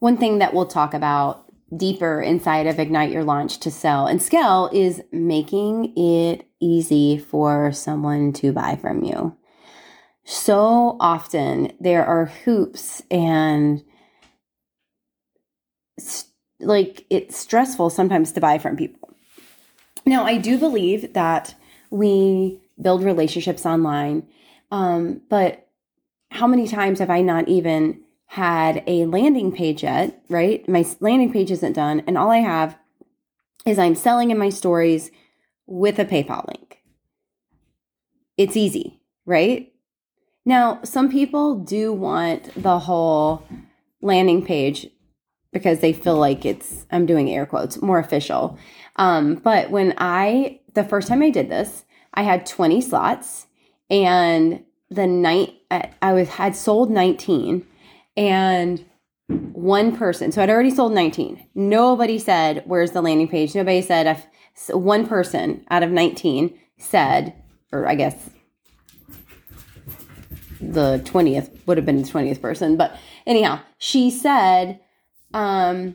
one thing that we'll talk about deeper inside of Ignite Your Launch to sell and scale is making it easy for someone to buy from you. So often there are hoops and like it's stressful sometimes to buy from people. Now, I do believe that we build relationships online, um, but how many times have I not even had a landing page yet, right? My landing page isn't done, and all I have is I'm selling in my stories with a PayPal link. It's easy, right? Now, some people do want the whole landing page because they feel like it's, I'm doing air quotes, more official. Um, but when I, the first time I did this, I had 20 slots and the night I was had sold 19 and one person. So I'd already sold 19. Nobody said, "Where's the landing page?" Nobody said. One person out of 19 said, or I guess the 20th would have been the 20th person, but anyhow, she said, um,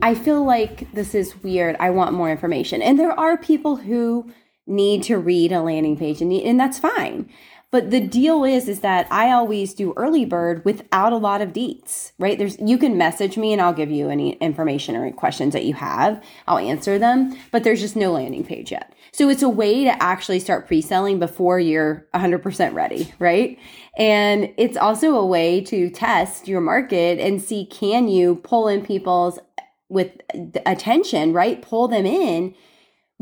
I feel like this is weird. I want more information. And there are people who need to read a landing page and, need, and that's fine. But the deal is, is that I always do early bird without a lot of deets, right? There's, you can message me and I'll give you any information or questions that you have. I'll answer them, but there's just no landing page yet. So it's a way to actually start pre-selling before you're 100% ready, right? And it's also a way to test your market and see can you pull in people's with attention, right? Pull them in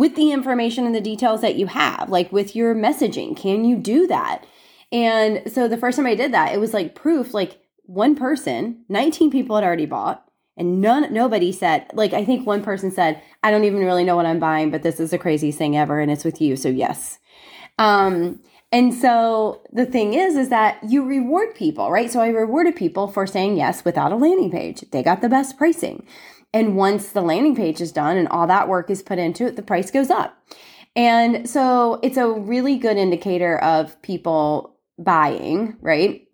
with the information and the details that you have, like with your messaging. Can you do that? And so the first time I did that, it was like proof like one person, 19 people had already bought and none nobody said like I think one person said, "I don't even really know what I'm buying, but this is the craziest thing ever and it's with you." So yes. Um and so the thing is, is that you reward people, right? So I rewarded people for saying yes without a landing page. They got the best pricing. And once the landing page is done and all that work is put into it, the price goes up. And so it's a really good indicator of people buying, right?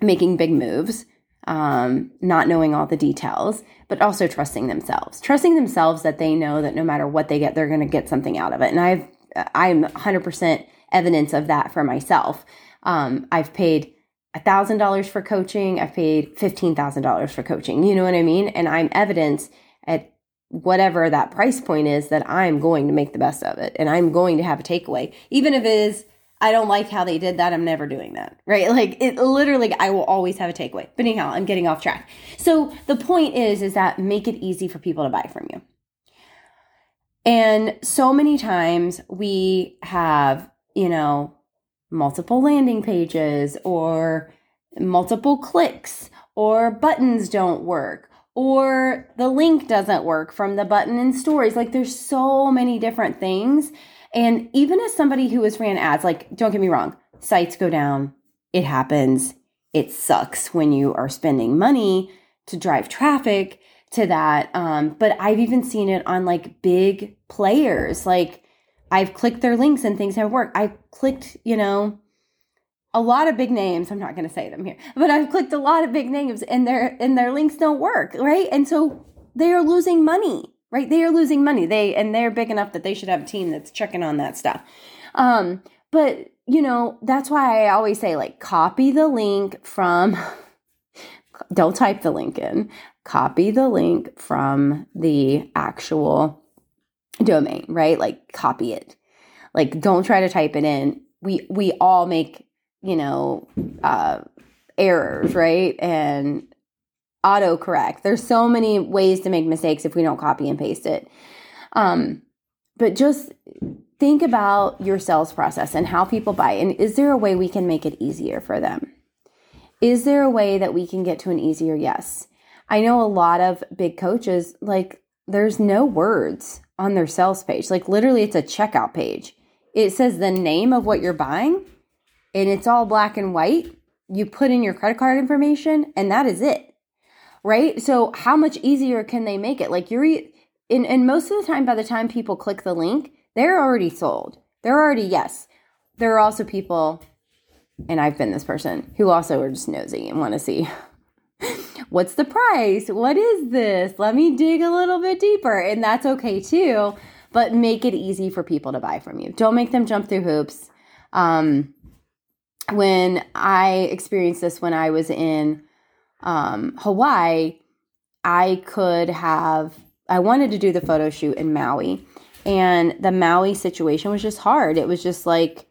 Making big moves, um, not knowing all the details, but also trusting themselves. Trusting themselves that they know that no matter what they get, they're going to get something out of it. And I've, I'm 100% evidence of that for myself. Um, I've paid $1,000 for coaching. I've paid $15,000 for coaching. You know what I mean? And I'm evidence at whatever that price point is that I'm going to make the best of it and I'm going to have a takeaway. Even if it is, I don't like how they did that, I'm never doing that, right? Like it literally, I will always have a takeaway. But anyhow, I'm getting off track. So the point is, is that make it easy for people to buy from you. And so many times we have, you know, multiple landing pages or multiple clicks or buttons don't work or the link doesn't work from the button in stories. Like there's so many different things. And even as somebody who has ran ads, like don't get me wrong, sites go down. It happens. It sucks when you are spending money to drive traffic to that. Um, but I've even seen it on like big players. Like I've clicked their links and things have worked. I've clicked, you know, a lot of big names. I'm not going to say them here, but I've clicked a lot of big names and their and their links don't work, right? And so they are losing money, right? They are losing money. They and they're big enough that they should have a team that's checking on that stuff. Um, but you know, that's why I always say like copy the link from don't type the link in. Copy the link from the actual domain, right? Like copy it. Like don't try to type it in. We we all make, you know, uh errors, right? And autocorrect. There's so many ways to make mistakes if we don't copy and paste it. Um but just think about your sales process and how people buy and is there a way we can make it easier for them? Is there a way that we can get to an easier yes? I know a lot of big coaches like there's no words on their sales page. Like literally, it's a checkout page. It says the name of what you're buying and it's all black and white. You put in your credit card information and that is it. Right? So, how much easier can they make it? Like, you're, in, and most of the time, by the time people click the link, they're already sold. They're already, yes. There are also people, and I've been this person, who also are just nosy and want to see what's the price? What is this? Let me dig a little bit deeper. And that's okay too. But make it easy for people to buy from you. Don't make them jump through hoops. Um, when I experienced this when I was in um, Hawaii, I could have, I wanted to do the photo shoot in Maui. And the Maui situation was just hard. It was just like,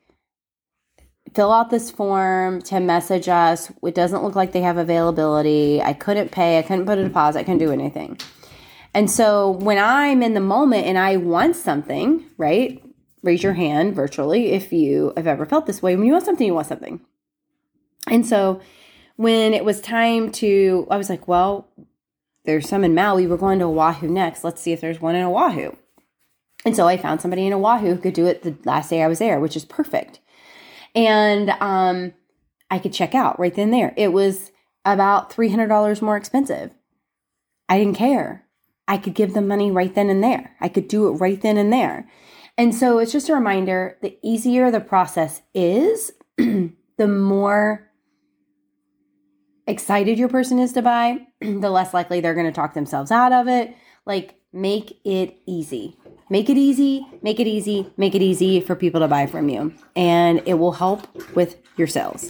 fill out this form to message us. It doesn't look like they have availability. I couldn't pay. I couldn't put a deposit. I couldn't do anything. And so when I'm in the moment and I want something, right? Raise your hand virtually if you have ever felt this way. When you want something, you want something. And so when it was time to, I was like, well, there's some in Maui. We're going to Oahu next. Let's see if there's one in Oahu. And so I found somebody in Oahu who could do it the last day I was there, which is perfect. And um, I could check out right then there. It was about $300 more expensive. I didn't care. I could give them money right then and there. I could do it right then and there. And so it's just a reminder the easier the process is, the more excited your person is to buy, the less likely they're going to talk themselves out of it. Like, make it easy. Make it easy, make it easy, make it easy for people to buy from you. And it will help with your sales.